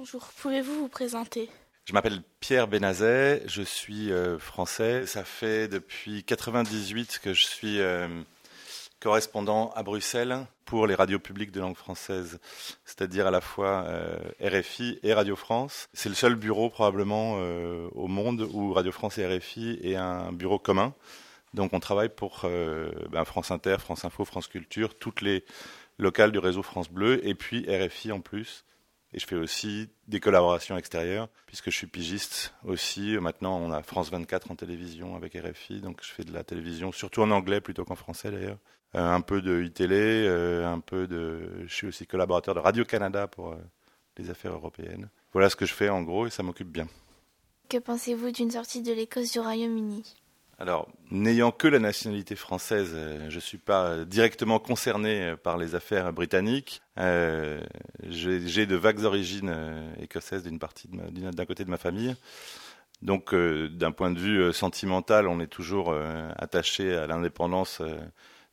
Bonjour, pouvez-vous vous présenter? Je m'appelle Pierre Benazet, je suis français. Ça fait depuis 98 que je suis correspondant à Bruxelles pour les radios publiques de langue française, c'est-à-dire à la fois euh, RFI et Radio France. C'est le seul bureau probablement euh, au monde où Radio France et RFI aient un bureau commun. Donc on travaille pour euh, ben, France Inter, France Info, France Culture, toutes les locales du réseau France Bleu, et puis RFI en plus. Et je fais aussi des collaborations extérieures, puisque je suis pigiste aussi. Maintenant, on a France 24 en télévision avec RFI, donc je fais de la télévision, surtout en anglais plutôt qu'en français d'ailleurs. Euh, un peu de iTélé, euh, un peu de. Je suis aussi collaborateur de Radio Canada pour euh, les affaires européennes. Voilà ce que je fais en gros et ça m'occupe bien. Que pensez-vous d'une sortie de l'Écosse du Royaume-Uni? Alors, n'ayant que la nationalité française, je ne suis pas directement concerné par les affaires britanniques. J'ai de vagues origines écossaises d'une partie d'un côté de ma famille. Donc, d'un point de vue sentimental, on est toujours attaché à l'indépendance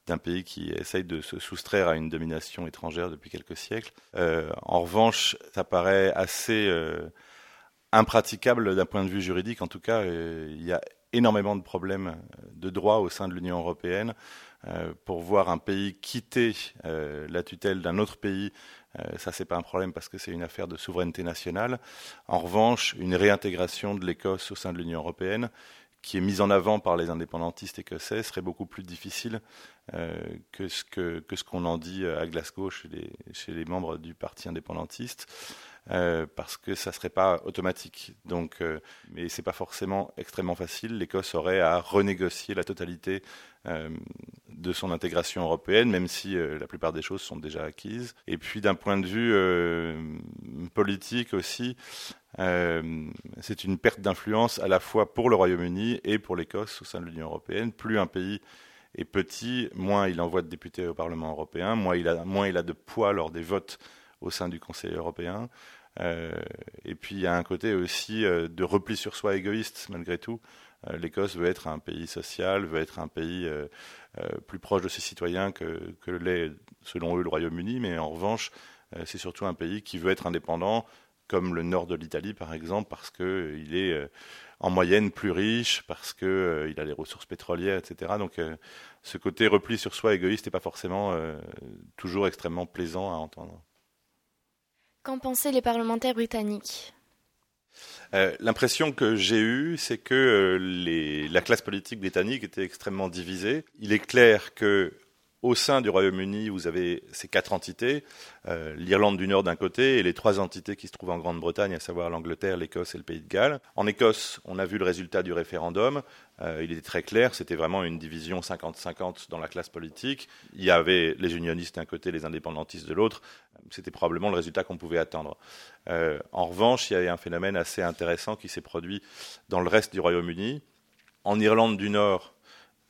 d'un pays qui essaye de se soustraire à une domination étrangère depuis quelques siècles. Euh, en revanche, ça paraît assez euh, impraticable d'un point de vue juridique. En tout cas, euh, y a énormément de problèmes de droit au sein de l'Union européenne. pour voir un pays quitter la tutelle d'un autre pays, ça c'est pas un problème parce que c'est une affaire de souveraineté nationale. En revanche, une réintégration de l'Écosse au sein de l'Union européenne, qui est mise en avant par les indépendantistes écossais serait beaucoup plus difficile euh, que ce qu'on en dit à Glasgow chez les membres du parti indépendantiste. Euh, parce que ça serait pas automatique. Donc, euh, mais c'est pas forcément extrêmement facile. L'Écosse aurait à renégocier la totalité euh, de son intégration européenne, même si la plupart des choses sont déjà acquises. Et puis, d'un point de vue politique aussi, c'est une perte d'influence à la fois pour le Royaume-Uni et pour l'Écosse au sein de l'Union européenne. Plus un pays est petit, moins il envoie de députés au Parlement européen, moins il a de poids lors des votes au sein du Conseil européen. Euh, et puis il y a un côté aussi euh, de repli sur soi égoïste malgré tout. Euh, L'Écosse veut être un pays social, veut être un pays plus proche de ses citoyens que, l'est selon eux le Royaume-Uni, mais en revanche c'est surtout un pays qui veut être indépendant, comme le nord de l'Italie par exemple, parce qu'il est en moyenne plus riche, parce qu'il il a les ressources pétrolières, etc. Donc ce côté repli sur soi égoïste n'est pas forcément toujours extrêmement plaisant à entendre. Qu'en pensaient les parlementaires britanniques? Euh, L'impression que j'ai eue, c'est que euh, la classe politique britannique était extrêmement divisée. Il est clair que au sein du Royaume-Uni, vous avez ces quatre entités, euh, l'Irlande du Nord d'un côté et les trois entités qui se trouvent en Grande-Bretagne, à savoir l'Angleterre, l'Écosse et le Pays de Galles. En Écosse, on a vu le résultat du référendum. Euh, il était très clair, c'était vraiment une division 50-50 dans la classe politique. Il y avait les unionistes d'un côté, les indépendantistes de l'autre. C'était probablement le résultat qu'on pouvait attendre. Euh, en revanche, il y avait un phénomène assez intéressant qui s'est produit dans le reste du Royaume-Uni. En Irlande du Nord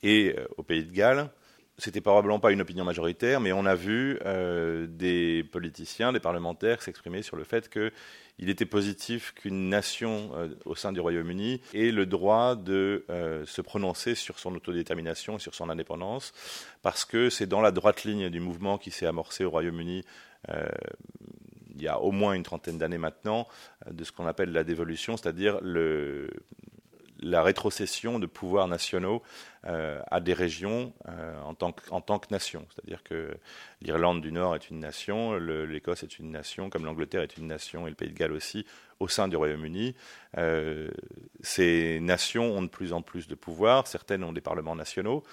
et au Pays de Galles, c'était probablement pas une opinion majoritaire, mais on a vu euh, des politiciens, des parlementaires s'exprimer sur le fait qu'il était positif qu'une nation euh, au sein du Royaume-Uni ait le droit de euh, se prononcer sur son autodétermination et sur son indépendance, parce que c'est dans la droite ligne du mouvement qui s'est amorcé au Royaume-Uni il y a au moins une trentaine d'années maintenant, de ce qu'on appelle la dévolution, c'est-à-dire la rétrocession de pouvoirs nationaux à des régions euh, en, tant que, tant que, nation. C'est-à-dire que l'Irlande du Nord est une nation, l'Écosse est une nation, comme l'Angleterre est une nation et le Pays de Galles aussi, au sein du Royaume-Uni. Euh, ces nations ont de plus en plus de pouvoirs, certaines ont des parlements nationaux.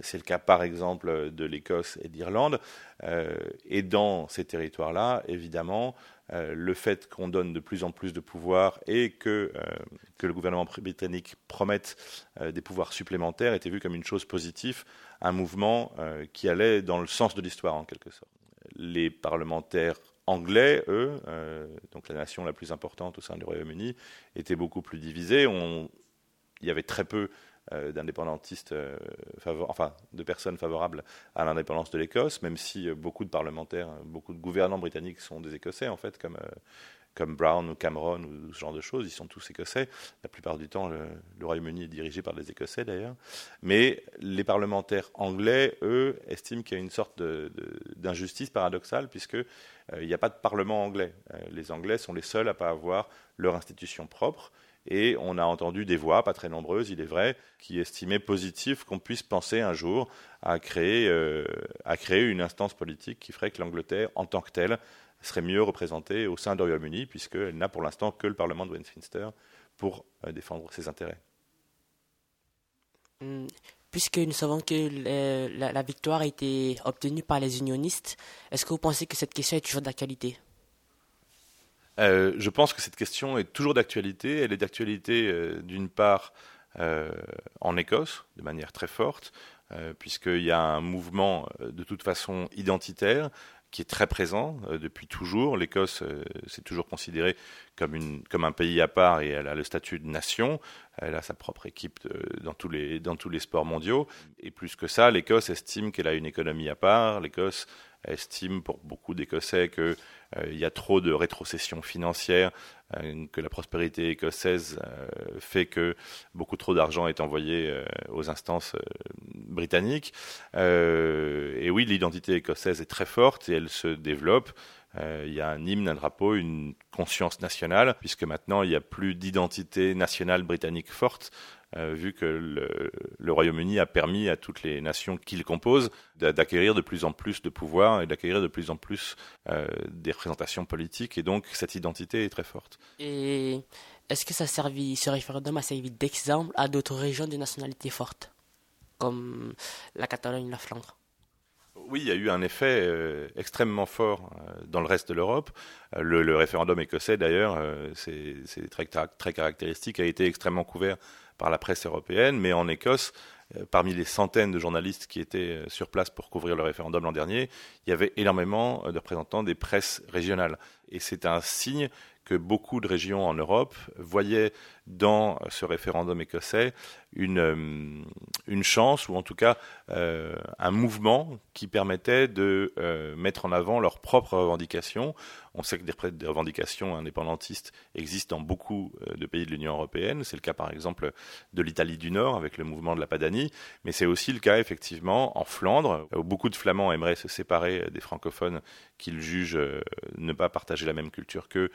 C'est le cas par exemple de l'Écosse et d'Irlande. et dans ces territoires-là, évidemment, euh, le fait qu'on donne de plus en plus de pouvoirs et que, euh, que le gouvernement britannique promette euh, des pouvoirs supplémentaires était vu comme une chose positive, un mouvement qui allait dans le sens de l'histoire en quelque sorte. Les parlementaires anglais, eux, donc la nation la plus importante au sein du Royaume-Uni, étaient beaucoup plus divisés. il y avait très peu euh, d'indépendantistes, euh, enfin de personnes favorables à l'indépendance de l'Écosse, même si euh, beaucoup de parlementaires, beaucoup de gouvernants britanniques sont des Écossais en fait, comme comme Brown ou Cameron ou ce genre de choses. Ils sont tous écossais. La plupart du temps, le, Royaume-Uni est dirigé par des Écossais d'ailleurs. Mais les parlementaires anglais, eux, estiment qu'il y a une sorte d'injustice paradoxale puisque euh, il n'y a pas de parlement anglais. Euh, les Anglais sont les seuls à pas avoir leur institution propre. Et on a entendu des voix, pas très nombreuses, il est vrai, qui estimaient positif qu'on puisse penser un jour à créer, euh, à créer une instance politique qui ferait que l'Angleterre, en tant que telle, serait mieux représentée au sein du Royaume-Uni, puisqu'elle n'a pour l'instant que le Parlement de Westminster pour euh, défendre ses intérêts. Hmm. Puisque nous savons que la, victoire a été obtenue par les unionistes, est-ce que vous pensez que cette question est toujours d'actualité? Euh, Je pense que cette question est toujours d'actualité. Elle est d'actualité euh, d'une part en Écosse, de manière très forte, puisqu'il y a un mouvement de toute façon identitaire qui est très présent euh, depuis toujours. L'Écosse, euh, c'est toujours considéré comme, comme un pays à part et elle a le statut de nation. Elle a sa propre équipe dans, tous les, dans tous les sports mondiaux. Et plus que ça, l'Écosse estime qu'elle a une économie à part. L'Écosse estime pour beaucoup d'Écossais qu'il euh, y a trop de rétrocession financière, que la prospérité écossaise fait que beaucoup trop d'argent est envoyé aux instances britanniques. et oui, l'identité écossaise est très forte et elle se développe. Euh, il y a un hymne, un drapeau, une conscience nationale, puisque maintenant il n'y a plus d'identité nationale britannique forte, euh, vu que le, Royaume-Uni a permis à toutes les nations qui le composent d'acquérir de plus en plus de pouvoir et d'acquérir de plus en plus euh, des représentations politiques, et donc cette identité est très forte. Et est-ce que ça servi, ce référendum a servi d'exemple à d'autres régions de nationalité forte, comme la Catalogne, la Flandre? Oui, il y a eu un effet euh, extrêmement fort euh, dans le reste de l'Europe. Euh, le, référendum écossais, d'ailleurs, c'est très, très, caractéristique, a été extrêmement couvert par la presse européenne, mais en Écosse, parmi les centaines de journalistes qui étaient sur place pour couvrir le référendum l'an dernier, il y avait énormément de représentants des presses régionales. Et c'est un signe que beaucoup de régions en Europe voyaient dans ce référendum écossais une, euh, une chance, ou en tout cas euh, un mouvement qui permettait de euh, mettre en avant leurs propres revendications. On sait que des, revendications indépendantistes existent dans beaucoup de pays de l'Union européenne. C'est le cas par exemple de l'Italie du Nord avec le mouvement de la Padanie, mais c'est aussi le cas effectivement en Flandre, où beaucoup de Flamands aimeraient se séparer des francophones qu'ils jugent ne pas partager la même culture qu'eux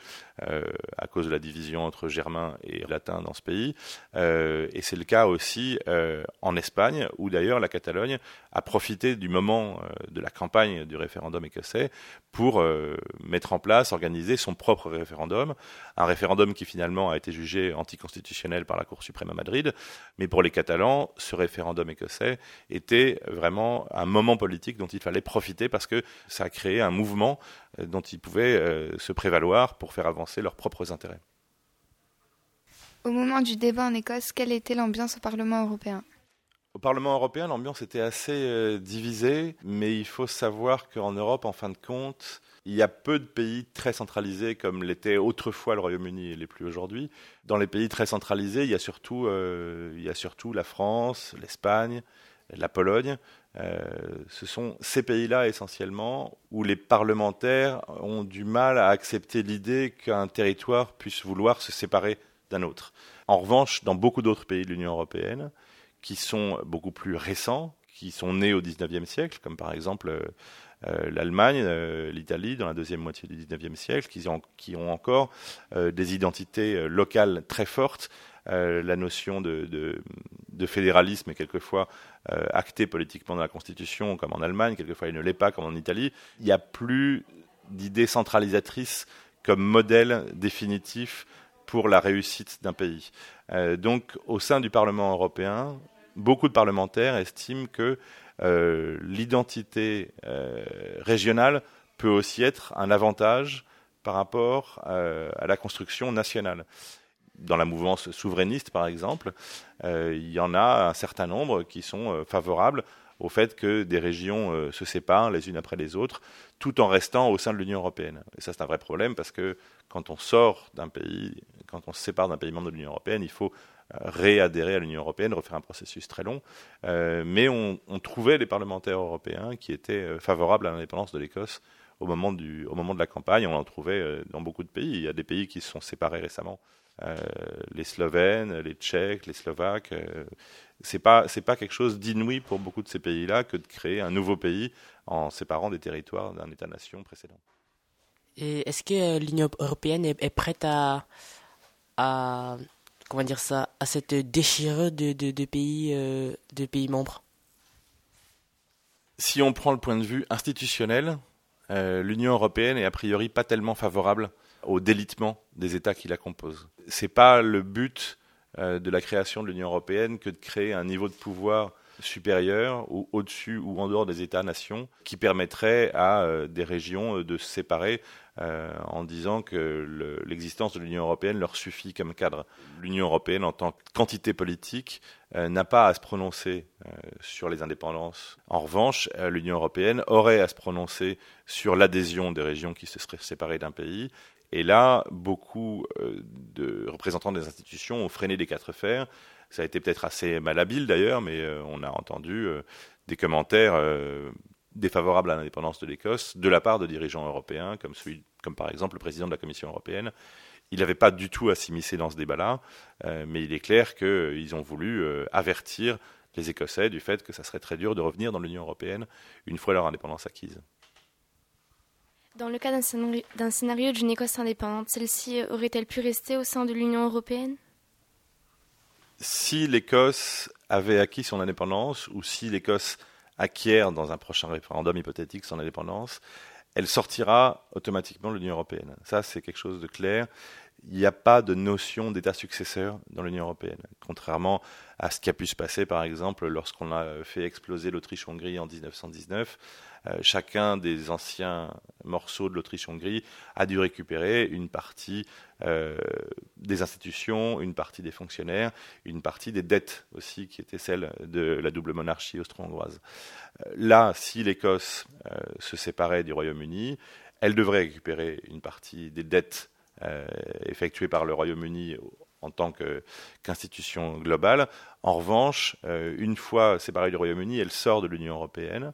à cause de la division entre germains et latins dans ce pays. et c'est le cas aussi euh, en Espagne, où d'ailleurs la Catalogne a profité du moment euh, de la campagne du référendum écossais pour euh, mettre en place, organiser son propre référendum, un référendum qui finalement a été jugé anticonstitutionnel par la Cour suprême à Madrid, mais pour les Catalans, ce référendum écossais était vraiment un moment politique dont il fallait profiter parce que ça a créé un mouvement dont ils pouvaient se prévaloir pour faire avancer leurs propres intérêts. Au moment du débat en Écosse, quelle était l'ambiance au Parlement européen? Au Parlement européen, l'ambiance était assez euh, divisée, mais il faut savoir qu'en Europe, en fin de compte, il y a peu de pays très centralisés comme l'était autrefois le Royaume-Uni et les plus aujourd'hui. Dans les pays très centralisés, il y a surtout, euh, il y a surtout la France, l'Espagne, la Pologne. Euh, ce sont ces pays-là essentiellement où les parlementaires ont du mal à accepter l'idée qu'un territoire puisse vouloir se séparer d'un autre. En revanche, dans beaucoup d'autres pays de l'Union européenne, qui sont beaucoup plus récents, qui sont nés au XIXe siècle, comme par exemple euh, euh, l'Allemagne, l'Italie, dans la deuxième moitié du XIXe siècle, qui ont encore des identités locales très fortes. La notion de, fédéralisme est quelquefois actée politiquement dans la Constitution, comme en Allemagne, quelquefois il ne l'est pas, comme en Italie. Il n'y a plus d'idées centralisatrices comme modèle définitif pour la réussite d'un pays. Euh, donc, au sein du Parlement européen, beaucoup de parlementaires estiment que euh, l'identité euh, régionale peut aussi être un avantage par rapport à la construction nationale. Dans la mouvance souverainiste, par exemple, il y en a un certain nombre qui sont favorables au fait que des régions se séparent les unes après les autres, tout en restant au sein de l'Union européenne. Et ça, c'est un vrai problème parce que quand on sort d'un pays, quand on se sépare d'un pays membre de l'Union européenne, il faut euh, réadhérer à l'Union européenne, refaire un processus très long. Euh, mais on, trouvait des parlementaires européens qui étaient euh, favorables à l'indépendance de l'Écosse au au moment de la campagne. On en trouvait dans beaucoup de pays. Il y a des pays qui se sont séparés récemment. Les Slovènes, les Tchèques, les Slovaques. c'est pas c'est pas quelque chose d'inouï pour beaucoup de ces pays-là que de créer un nouveau pays en séparant des territoires d'un État-nation précédent. Et est-ce que l'Union européenne est, prête à, à comment dire ça, à cette déchirure de, de, pays, euh, de pays membres? Si on prend le point de vue institutionnel, euh, l'Union européenne est a priori pas tellement favorable au délitement des États qui la composent. C'est pas le but euh, de la création de l'Union européenne que de créer un niveau de pouvoir supérieur ou au-dessus ou en dehors des États-nations qui permettrait à des régions de se séparer euh, en disant que l'existence de l'Union européenne leur suffit comme cadre. L'Union européenne, en tant que quantité politique, euh, n'a pas à se prononcer euh, sur les indépendances. En revanche, l'Union européenne aurait à se prononcer sur l'adhésion des régions qui se seraient séparées d'un pays. Et là, beaucoup de représentants des institutions ont freiné des quatre fers. Ça a été peut-être assez malhabile d'ailleurs, mais on a entendu des commentaires défavorable à l'indépendance de l'Écosse de la part de dirigeants européens, comme, par exemple le président de la Commission européenne. Il n'avait pas du tout à s'immiscer dans ce débat-là, euh, mais il est clair qu'ils ont voulu euh, avertir les Écossais du fait que ça serait très dur de revenir dans l'Union européenne une fois leur indépendance acquise. Dans le cas d'un scénario d'une Écosse indépendante, celle-ci aurait-elle pu rester au sein de l'Union européenne? Si l'Écosse avait acquis son indépendance, ou si l'Écosse acquiert dans un prochain référendum hypothétique son indépendance, elle sortira automatiquement de l'Union européenne. Ça, c'est quelque chose de clair. Il n'y a pas de notion d'État successeur dans l'Union européenne, contrairement à ce qui a pu se passer, par exemple, lorsqu'on a fait exploser l'Autriche-Hongrie en 1919. Euh, chacun des anciens morceaux de l'Autriche-Hongrie a dû récupérer une partie euh, des institutions, une partie des fonctionnaires, une partie des dettes aussi, qui étaient celles de la double monarchie austro-hongroise. Euh, là, si l'Écosse se séparait du Royaume-Uni, elle devrait récupérer une partie des dettes effectuées par le Royaume-Uni en tant qu'institution globale. En revanche, une fois séparée du Royaume-Uni, elle sort de l'Union européenne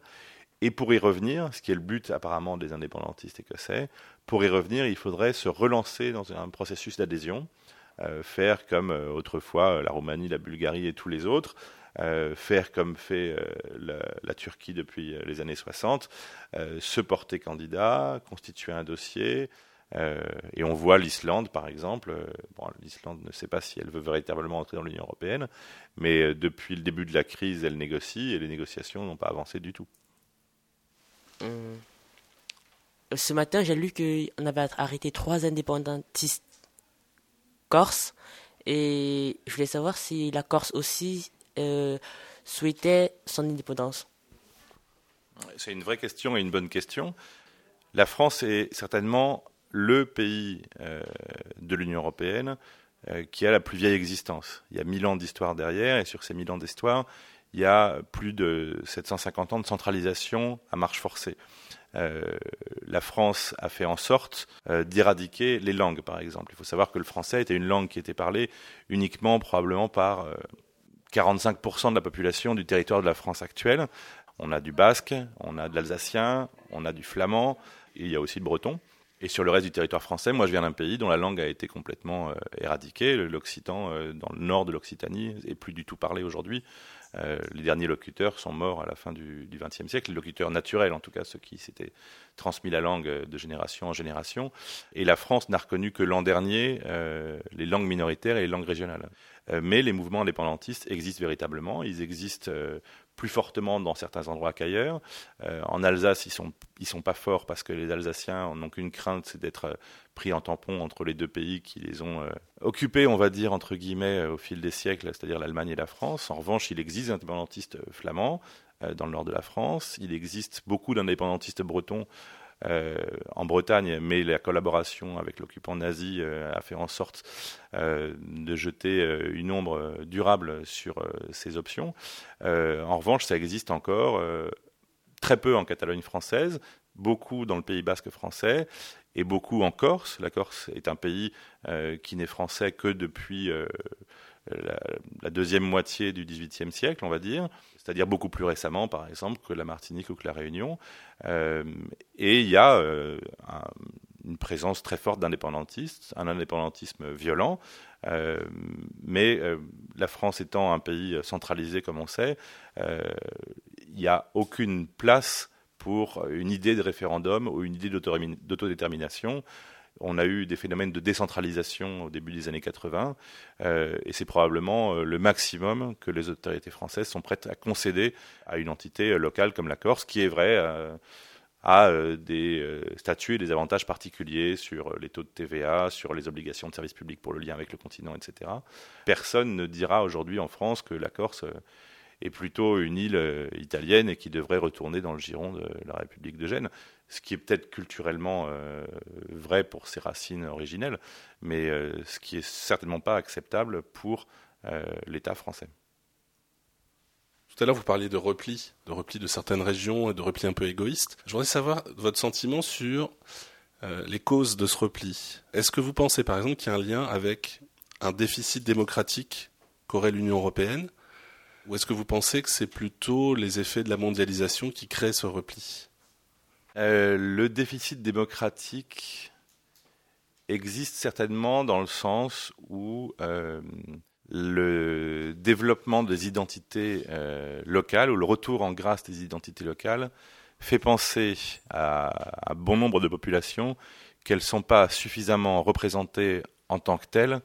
et pour y revenir, ce qui est le but apparemment des indépendantistes écossais, pour y revenir, il faudrait se relancer dans un processus d'adhésion, euh, faire comme euh, autrefois euh, la Roumanie, la Bulgarie et tous les autres, faire comme fait la, Turquie depuis les années 60, se porter candidat, constituer un dossier. et on voit l'Islande, par exemple. L'Islande ne sait pas si elle veut véritablement entrer dans l'Union européenne, mais depuis le début de la crise, elle négocie et les négociations n'ont pas avancé du tout. Euh, ce matin, j'ai lu qu'on avait arrêté trois indépendantistes corses et je voulais savoir si la Corse aussi euh, souhaitait son indépendance. C'est une vraie question et une bonne question. La France est certainement le pays euh, de l'Union européenne qui a la plus vieille existence. Il y a mille ans d'histoire derrière, et sur ces mille ans d'histoire, il y a plus de 750 ans de centralisation à marche forcée. Euh, la France a fait en sorte euh, d'éradiquer les langues, par exemple. Il faut savoir que le français était une langue qui était parlée uniquement, probablement par 45% euh, de la population du territoire de la France actuelle. On a du basque, on a de l'alsacien, on a du flamand, il y a aussi le breton. Et sur le reste du territoire français, moi je viens d'un pays dont la langue a été complètement éradiquée. L'occitan, dans le nord de l'Occitanie, est plus du tout parlé aujourd'hui. Euh, les derniers locuteurs sont morts à la fin du XXe siècle, les locuteurs naturels en tout cas, ceux qui s'étaient transmis la langue de génération en génération. Et la France n'a reconnu que l'an dernier euh, les langues minoritaires et les langues régionales. Euh, mais les mouvements indépendantistes existent véritablement, ils existent plus fortement dans certains endroits qu'ailleurs. Euh, en Alsace, ils sont ils sont pas forts parce que les Alsaciens n'ont qu'une crainte, c'est d'être euh, pris en tampon entre les deux pays qui les ont euh, occupés, on va dire entre guillemets, au fil des siècles, c'est-à-dire l'Allemagne et la France. En revanche, il existe des indépendantistes flamands dans le nord de la France. Il existe beaucoup d'indépendantistes bretons euh, en Bretagne, mais la collaboration avec l'occupant nazi euh, a fait en sorte euh, de jeter une ombre durable sur ces options. en revanche, ça existe encore très peu en Catalogne française, beaucoup dans le Pays basque français et beaucoup en Corse. La Corse est un pays qui n'est français que depuis la, deuxième moitié du XVIIIe siècle, on va dire, c'est-à-dire beaucoup plus récemment, par exemple, que la Martinique ou que la Réunion. et il y a une présence très forte d'indépendantistes, un indépendantisme violent, euh, mais euh, la France étant un pays centralisé comme on sait, euh, il n'y a aucune place pour une idée de référendum ou une idée d'autodétermination. On a eu des phénomènes de décentralisation au début des années 80, et c'est probablement le maximum que les autorités françaises sont prêtes à concéder à une entité locale comme la Corse, qui est vrai a euh, des euh, statuts et des avantages particuliers sur euh, les taux de TVA, sur les obligations de service public pour le lien avec le continent, etc. Personne ne dira aujourd'hui en France que la Corse est plutôt une île italienne et qui devrait retourner dans le giron de la République de Gênes, ce qui est peut-être culturellement vrai pour ses racines originelles, mais ce qui est certainement pas acceptable pour l'État français. Tout à l'heure, vous parliez de repli, de repli de certaines régions et de repli un peu égoïste. Je voudrais savoir votre sentiment sur euh, les causes de ce repli. Est-ce que vous pensez, par exemple, qu'il y a un lien avec un déficit démocratique qu'aurait l'Union européenne Ou est-ce que vous pensez que c'est plutôt les effets de la mondialisation qui créent ce repli? Euh, Le déficit démocratique existe certainement dans le sens où euh, le développement des identités euh, locales ou le retour en grâce des identités locales fait penser à, bon nombre de populations qu'elles ne sont pas suffisamment représentées en tant que telles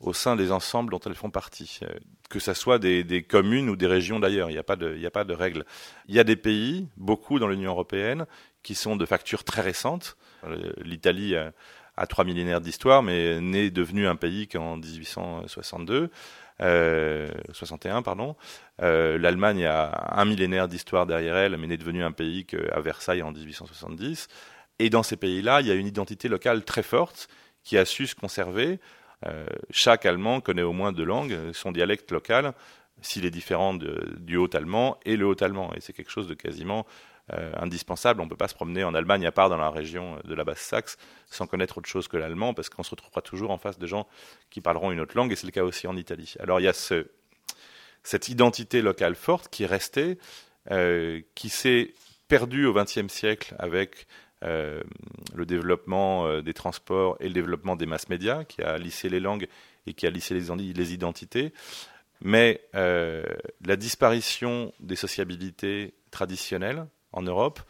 au sein des ensembles dont elles font partie, euh, que ce soit des, communes ou des régions d'ailleurs, il n'y a, pas de, il a pas de règle. Il y a des pays, beaucoup dans l'Union européenne, qui sont de facture très récente. Euh, L'Italie à trois millénaires d'histoire, mais n'est devenu un pays qu'en 1862. Euh, 61 pardon. Euh, L'Allemagne a un millénaire d'histoire derrière elle, mais n'est devenu un pays qu'à Versailles en 1870. Et dans ces pays-là, il y a une identité locale très forte qui a su se conserver. Euh, chaque Allemand connaît au moins deux langues, son dialecte local, s'il est différent du haut-allemand et le haut-allemand. Et c'est quelque chose de quasiment euh, indispensable. On ne peut pas se promener en Allemagne, à part dans la région de la Basse-Saxe, sans connaître autre chose que l'allemand, parce qu'on se retrouvera toujours en face de gens qui parleront une autre langue, et c'est le cas aussi en Italie. Alors il y a ce, cette identité locale forte qui est restée, euh, qui s'est perdue au XXe siècle avec euh, le développement des transports et le développement des masses médias, qui a lissé les langues et qui a lissé les, identités. Mais la disparition des sociabilités traditionnelles, en Europe,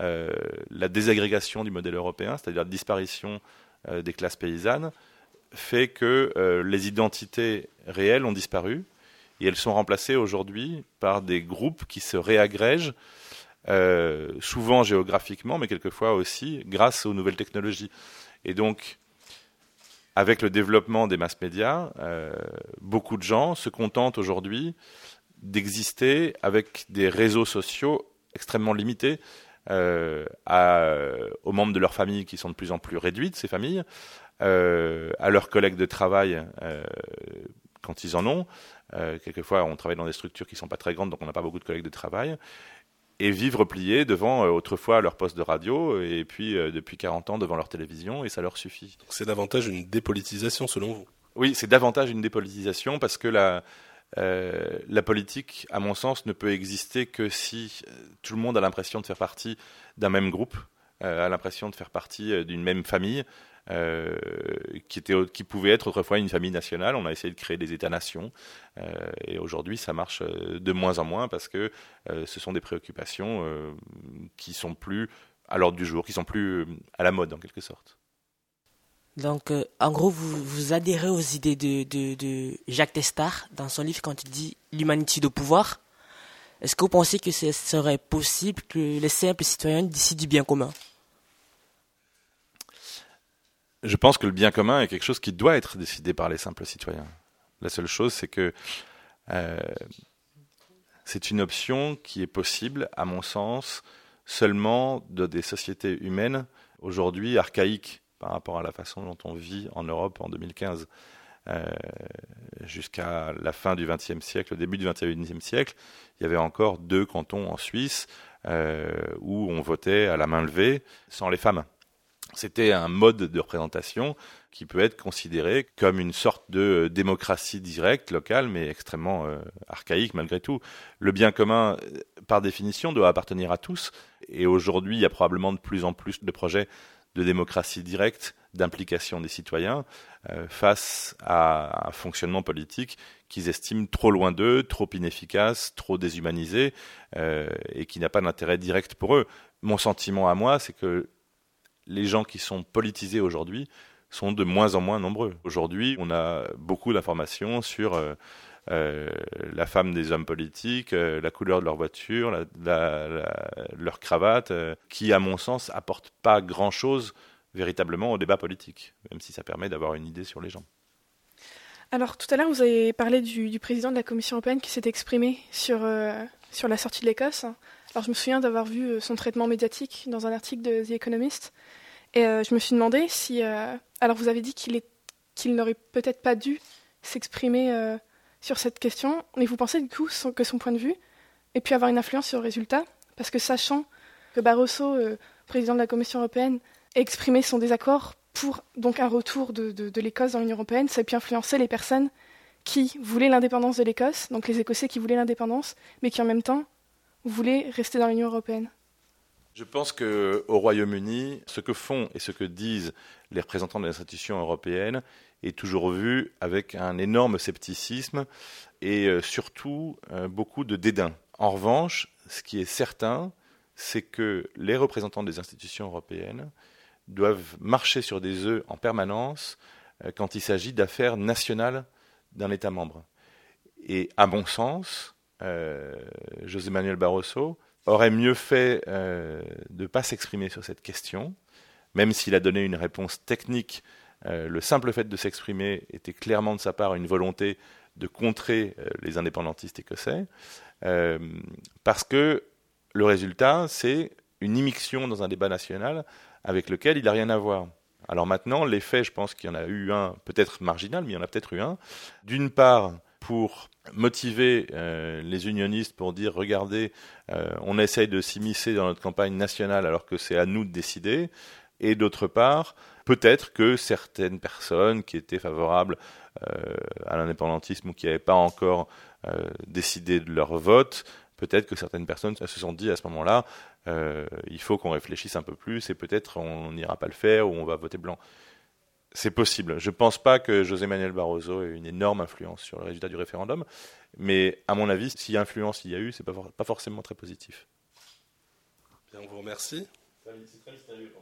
euh, la désagrégation du modèle européen, c'est-à-dire la disparition euh, des classes paysannes, fait que euh, les identités réelles ont disparu et elles sont remplacées aujourd'hui par des groupes qui se réagrègent, souvent géographiquement, mais quelquefois aussi grâce aux nouvelles technologies. Et donc, avec le développement des masses médias, beaucoup de gens se contentent aujourd'hui d'exister avec des réseaux sociaux extrêmement limité euh, aux membres de leur famille qui sont de plus en plus réduites, ces familles, euh, à leurs collègues de travail euh, quand ils en ont. quelquefois, on travaille dans des structures qui ne sont pas très grandes, donc on n'a pas beaucoup de collègues de travail. Et vivre pliés devant autrefois leur poste de radio, et puis depuis 40 ans devant leur télévision, et ça leur suffit. C'est davantage une dépolitisation selon vous? Oui, c'est davantage une dépolitisation parce que la, euh, la politique, à mon sens, ne peut exister que si euh, tout le monde a l'impression de faire partie d'un même groupe, euh, a l'impression de faire partie d'une même famille, qui, était, qui pouvait être autrefois une famille nationale. On a essayé de créer des États-nations, et aujourd'hui, ça marche de moins en moins parce que ce sont des préoccupations qui sont plus à l'ordre du jour, qui sont plus à la mode en quelque sorte. Donc, euh, en gros, vous, vous adhérez aux idées de, de, de, Jacques Testard dans son livre quand il dit l'humanité de pouvoir. Est-ce que vous pensez que ce serait possible que les simples citoyens décident du bien commun? Je pense que le bien commun est quelque chose qui doit être décidé par les simples citoyens. La seule chose, c'est que euh, c'est une option qui est possible, à mon sens, seulement dans des sociétés humaines aujourd'hui archaïques par rapport à la façon dont on vit en Europe en 2015. Euh, jusqu'à la fin du XXe siècle, au début du XXIe siècle, il y avait encore deux cantons en Suisse euh, où on votait à la main levée sans les femmes. C'était un mode de représentation qui peut être considéré comme une sorte de démocratie directe locale, mais extrêmement euh, archaïque malgré tout. Le bien commun, par définition, doit appartenir à tous, et aujourd'hui, il y a probablement de plus en plus de projets de démocratie directe, d'implication des citoyens euh, face à un fonctionnement politique qu'ils estiment trop loin d'eux, trop inefficace, trop déshumanisé euh, et qui n'a pas d'intérêt direct pour eux. Mon sentiment à moi, c'est que les gens qui sont politisés aujourd'hui sont de moins en moins nombreux. Aujourd'hui, on a beaucoup d'informations sur euh, euh, la femme des hommes politiques, euh, la couleur de leur voiture, leur cravate, qui, à mon sens, apportent pas grand-chose véritablement au débat politique, même si ça permet d'avoir une idée sur les gens. Alors tout à l'heure, vous avez parlé du, du, président de la Commission européenne qui s'est exprimé sur, sur la sortie de l'Écosse. Je me souviens d'avoir vu euh, son traitement médiatique dans un article de The Economist. Et euh, je me suis demandé si... Euh, alors vous avez dit qu'il n'aurait peut-être pas dû s'exprimer sur cette question, mais vous pensez du coup que son point de vue ait pu avoir une influence sur le résultat? Parce que sachant que Barroso, président de la Commission européenne, a exprimé son désaccord pour donc un retour de, de, de l'Écosse dans l'Union européenne, ça a pu influencer les personnes qui voulaient l'indépendance de l'Écosse, donc les Écossais qui voulaient l'indépendance, mais qui en même temps voulaient rester dans l'Union européenne? Je pense qu'au Royaume-Uni, ce que font et ce que disent les représentants des institutions européennes est toujours vu avec un énorme scepticisme et euh, surtout euh, beaucoup de dédain. En revanche, ce qui est certain, c'est que les représentants des institutions européennes doivent marcher sur des œufs en permanence euh, quand il s'agit d'affaires nationales d'un État membre. Et à mon sens, José Manuel Barroso aurait mieux fait euh, de ne pas s'exprimer sur cette question, même s'il a donné une réponse technique. Euh, le simple fait de s'exprimer était clairement de sa part une volonté de contrer euh, les indépendantistes écossais, euh, parce que le résultat, c'est une immixtion dans un débat national avec lequel il n'a rien à voir. Alors maintenant, l'effet, je pense qu'il y en a eu un, peut-être marginal, mais il y en a peut-être eu un. D'une part, pour motiver euh, les unionistes pour dire regardez, euh, on essaye de s'immiscer dans notre campagne nationale alors que c'est à nous de décider. Et d'autre part, peut-être que certaines personnes qui étaient favorables euh, à l'indépendantisme ou qui n'avaient pas encore décidé de leur vote, peut-être que certaines personnes se sont dit à ce moment-là, il faut qu'on réfléchisse un peu plus et peut-être on n'ira pas le faire ou on va voter blanc. C'est possible. Je ne pense pas que José Manuel Barroso ait une énorme influence sur le résultat du référendum, mais à mon avis, si influence il y a eu, c'est pas, for pas forcément très positif. Bien, on vous remercie. Très mystérieux